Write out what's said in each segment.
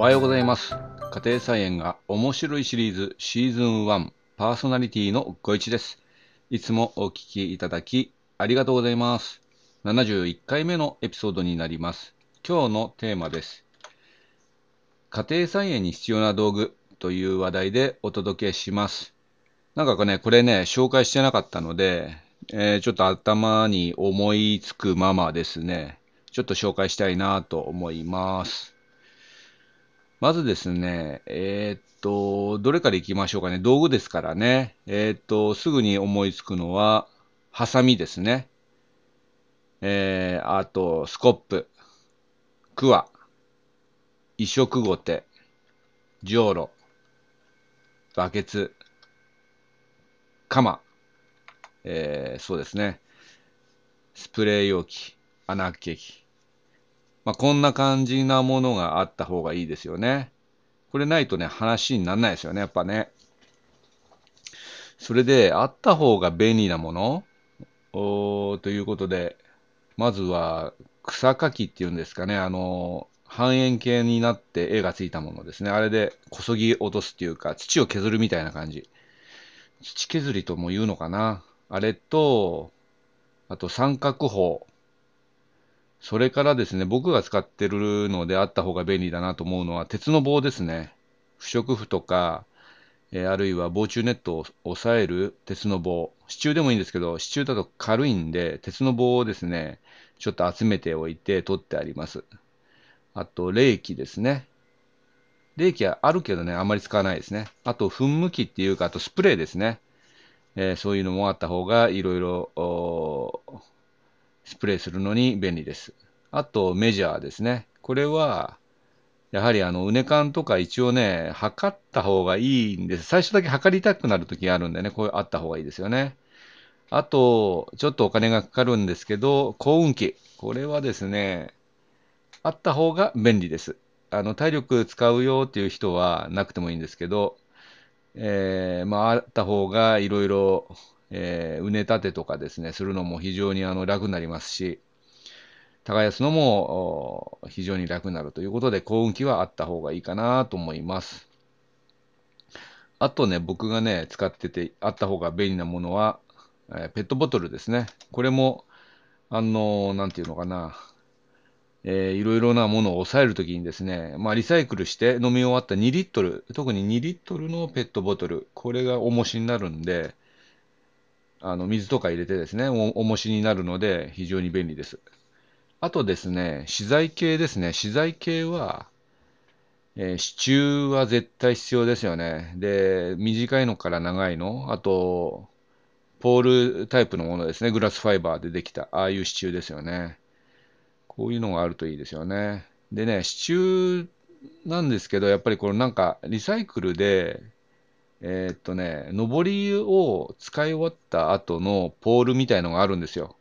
おはようございます。家庭菜園が面白いシリーズシーズン1パーソナリティのご一です。いつもお聞きいただきありがとうございます。71回目のエピソードになります。今日のテーマです。家庭菜園に必要な道具という話題でお届けします。なんかね、これね、紹介してなかったので、えーちょっと頭に思いつくままですね、ちょっと紹介したいなと思います。まずですね、えーっと、どれからいきましょうかね。道具ですからね。えーっと、すぐに思いつくのは、ハサミですね。えー、あと、スコップ、クワ、移植ゴテ、ジョウロ、バケツ、鎌、えー、そうですね。スプレー容器、穴あけ器。まあ、こんな感じなものがあった方がいいですよね。これないとね、話にならないですよね、やっぱね。それで、あった方が便利なもの？おということで、まずは草かきっていうんですかね、あの、半円形になって絵がついたものですね。あれでこそぎ落とすっていうか、土を削るみたいな感じ。土削りとも言うのかな。あれと、あと三角砲。それからですね、僕が使ってるのであった方が便利だなと思うのは、鉄の棒ですね。不織布とか、えーあるいは防虫ネットを押さえる鉄の棒。支柱でもいいんですけど、支柱だと軽いんで、鉄の棒をですね、ちょっと集めておいて取ってあります。あと、冷気ですね。冷気はあるけどね、あんまり使わないですね。あと、噴霧器っていうか、あとスプレーですね。えーそういうのもあった方が、いろいろ、プレーするのに便利です。あと、メジャーですね。これは、やはりあの、うね缶とか一応ね、測った方がいいんです。最初だけ測りたくなるときがあるんでね、こういうあった方がいいですよね。あと、ちょっとお金がかかるんですけど、幸運機。これはですね、あった方が便利です。あの、体力使うよっていう人はなくてもいいんですけど、えーまあ、あった方がいろいろ、えー、うね立てとかですね、するのも非常にあの楽になりますし、耕すのも非常に楽になるということで、幸運機はあった方がいいかなと思います。あとね、僕がね、使っててあった方が便利なものは、えーペットボトルですね。これも、あのなんていうのかな、えーいろいろなものを抑えるときにですね、まあ、リサイクルして飲み終わった2リットル、特に2リットルのペットボトル、これが重しになるんで、あの水とか入れてですね、重しになるので非常に便利です。あとですね、資材系ですね。資材系は、えー支柱は絶対必要ですよね。で、短いのから長いの、あと、ポールタイプのものですね。グラスファイバーでできた、ああいう支柱ですよね。こういうのがあるといいですよね。でね、支柱なんですけど、やっぱりこのなんかリサイクルで、えーっとね、上りを使い終わった後のポールみたいのがあるんですよ。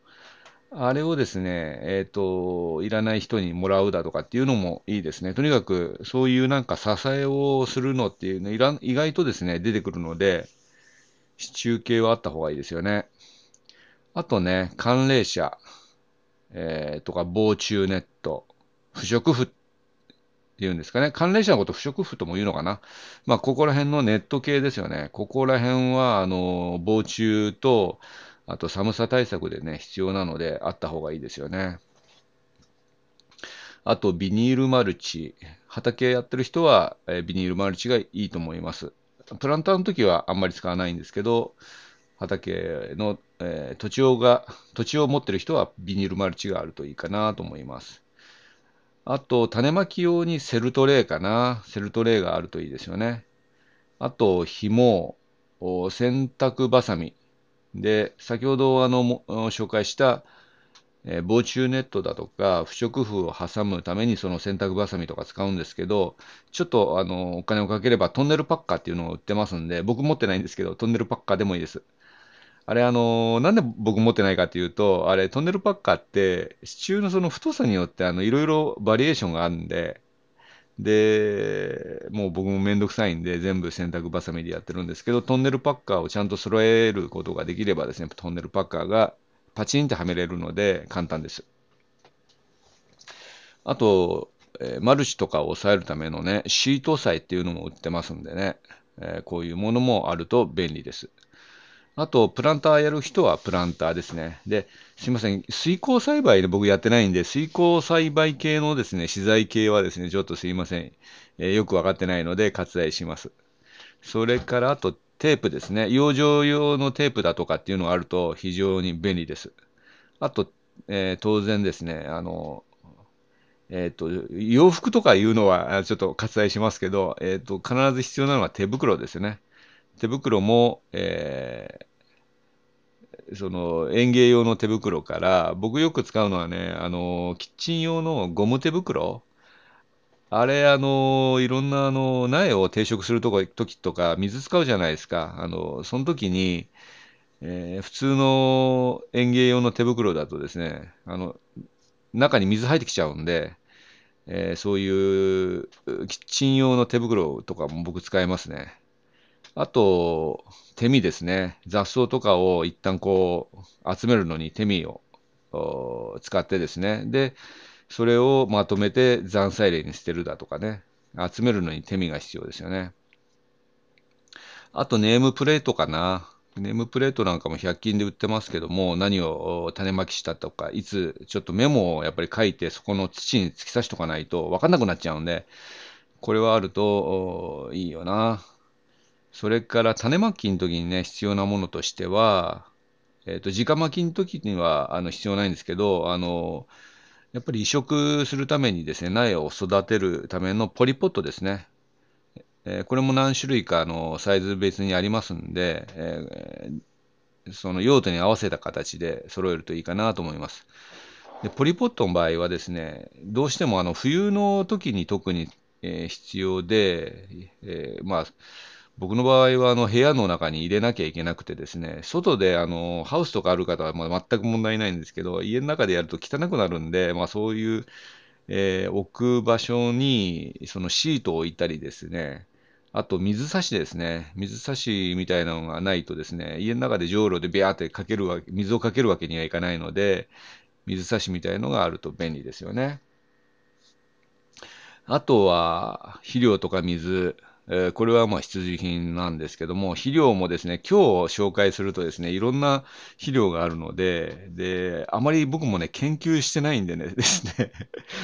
あれをですね、えっと、いらない人にもらうだとかっていうのもいいですね。とにかく、そういうなんか支えをするのっていうの、いら意外とですね、出てくるので、支柱系はあった方がいいですよね。あとね、寒冷車、えーとか防虫ネット、不織布ていうんですかね。寒冷車のこと不織布とも言うのかな。まあ、ここら辺のネット系ですよね。ここら辺は、あの、防虫と、あと寒さ対策でね、必要なので、あった方がいいですよね。あと、ビニールマルチ。畑やってる人は、えビニールマルチがいいと思います。プランターの時はあんまり使わないんですけど、畑の、えー土地をが、土地を持ってる人はビニールマルチがあるといいかなと思います。あと、種まき用にセルトレーかな。セルトレーがあるといいですよね。あと、紐、洗濯バサミ。で、先ほどあの紹介した、えー防虫ネットだとか不織布を挟むためにその洗濯バサミとか使うんですけど、ちょっとあのお金をかければトンネルパッカーっていうのを売ってますんで、僕持ってないんですけど、トンネルパッカーでもいいです。あれ、あのなんで僕持ってないかっていうと、あれ、トンネルパッカーって、支柱のその太さによってあのいろいろバリエーションがあるんで、で、もう僕もめんどくさいんで、全部洗濯バサミでやってるんですけど、トンネルパッカーをちゃんと揃えることができればですね、トンネルパッカーがパチンってはめれるので簡単です。あと、えー、マルチとかを抑えるためのね、シート材っていうのも売ってますんでね、えー、こういうものもあると便利です。あと、プランターやる人はプランターですね。で、すいません、水耕栽培で僕やってないんで、水耕栽培系のですね、資材系はですね、ちょっとすいません、えー、よくわかってないので割愛します。それから、あと、テープですね。養生用のテープだとかっていうのがあると非常に便利です。あと、えー、当然ですね、あの、えっ、ー、と、洋服とかいうのはちょっと割愛しますけど、えっ、ー、と、必ず必要なのは手袋ですね。手袋も、え、その園芸用の手袋から、僕よく使うのはね、あの、キッチン用のゴム手袋。あれ、あの、いろんな、あの、苗を定食するとこ時とか、水使うじゃないですか。あの、その時に、えー、普通の園芸用の手袋だとですね、あの、中に水入ってきちゃうんで、えー、そういうキッチン用の手袋とかも僕使いますね。あと、手見ですね。雑草とかを一旦こう集めるのに手見を使ってですね。で、それをまとめて残菜類に捨てるだとかね。集めるのに手見が必要ですよね。あとネームプレートかな。ネームプレートなんかも100均で売ってますけども、何を種まきしたとか、いつ、ちょっとメモをやっぱり書いて、そこの土に突き刺しとかないと分かんなくなっちゃうんで、これはあるといいよな。それから種まきの時にね、必要なものとしては、えっ、ー、と、直まきの時にはあの必要ないんですけど、あの、やっぱり移植するためにですね、苗を育てるためのポリポットですね。えー、これも何種類かあのサイズ別にありますんで、えー、その用途に合わせた形で揃えるといいかなと思います。でポリポットの場合はですね、どうしてもあの冬の時に特に、えー、必要で、えー、まあ、僕の場合はあの部屋の中に入れなきゃいけなくてですね、外であのハウスとかある方はまあ全く問題ないんですけど、家の中でやると汚くなるんで、まあ、そういう、えー、置く場所にそのシートを置いたりですね、あと水差しですね。水差しみたいなのがないとですね、家の中でじょうろでビャーってかけるわけ水をかけるわけにはいかないので、水差しみたいのがあると便利ですよね。あとは、肥料とか水、え、これはま必需品なんですけども、肥料もですね、今日紹介するとですね、いろんな肥料があるので、で、あまり僕もね、研究してないんでね、ですね、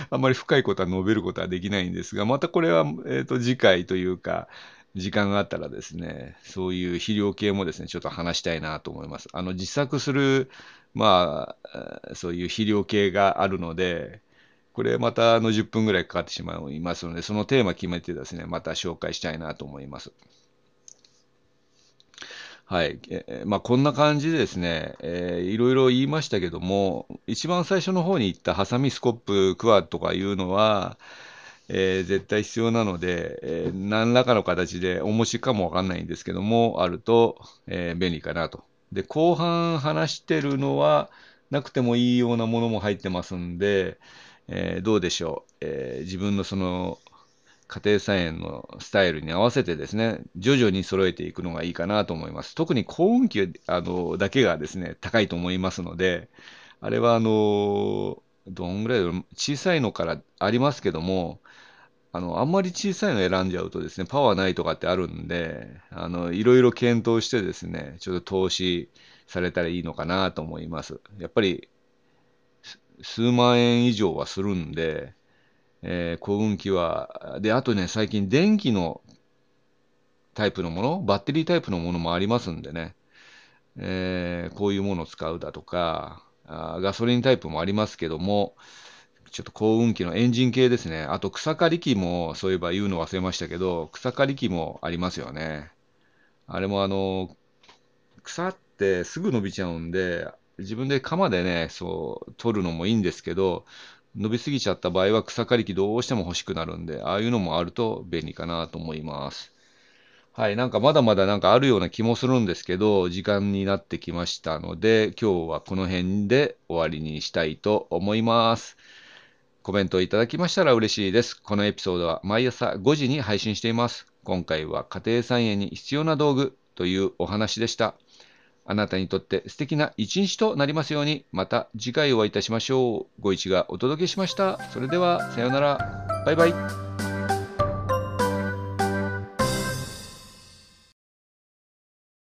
あまり深いことは述べることはできないんですが、またこれは、えっ、と、次回というか、時間があったらですね、そういう肥料系もですね、ちょっと話したいなと思います。あの、自作する、まあ、そういう肥料系があるので、これまたあの10分ぐらいかかってしまいますので、そのテーマ決めてですね、また紹介したいなと思います。はい。えまあ、こんな感じでですね、えー、いろいろ言いましたけども、一番最初の方に言ったハサミ、スコップ、クワとかいうのは、えー、絶対必要なので、えー、何らかの形でお持ちかもわかんないんですけども、あると、えー、便利かなと。で、後半話してるのは、なくてもいいようなものも入ってますんで、えー、どうでしょう、えー、自分のその家庭菜園のスタイルに合わせてですね、徐々に揃えていくのがいいかなと思います。特に高運気あのだけがですね、高いと思いますので、あれはあの、どんぐらい小さいのからありますけども、あの、あんまり小さいの選んじゃうとですね、パワーないとかってあるんで、あの、いろいろ検討してですね、ちょっと投資されたらいいのかなと思います。やっぱり数万円以上はするんで、えー、幸運機は、で、あとね、最近電気のタイプのもの、バッテリータイプのものもありますんでね、えー、こういうものを使うだとかあ、ガソリンタイプもありますけども、ちょっと幸運機のエンジン系ですね。あと草刈り機も、そういえば言うの忘れましたけど、草刈り機もありますよね。あれもあの、草ってすぐ伸びちゃうんで、自分で鎌でね、そう、取るのもいいんですけど、伸びすぎちゃった場合は草刈り機どうしても欲しくなるんで、ああいうのもあると便利かなと思います。はい、なんかまだまだなんかあるような気もするんですけど、時間になってきましたので、今日はこの辺で終わりにしたいと思います。コメントいただきましたら嬉しいです。このエピソードは毎朝5時に配信しています。今回は家庭菜園に必要な道具というお話でした。あなたにとって素敵な一日となりますように、また次回お会いいたしましょう。ご一がお届けしました。それでは、さようなら。バイバイ。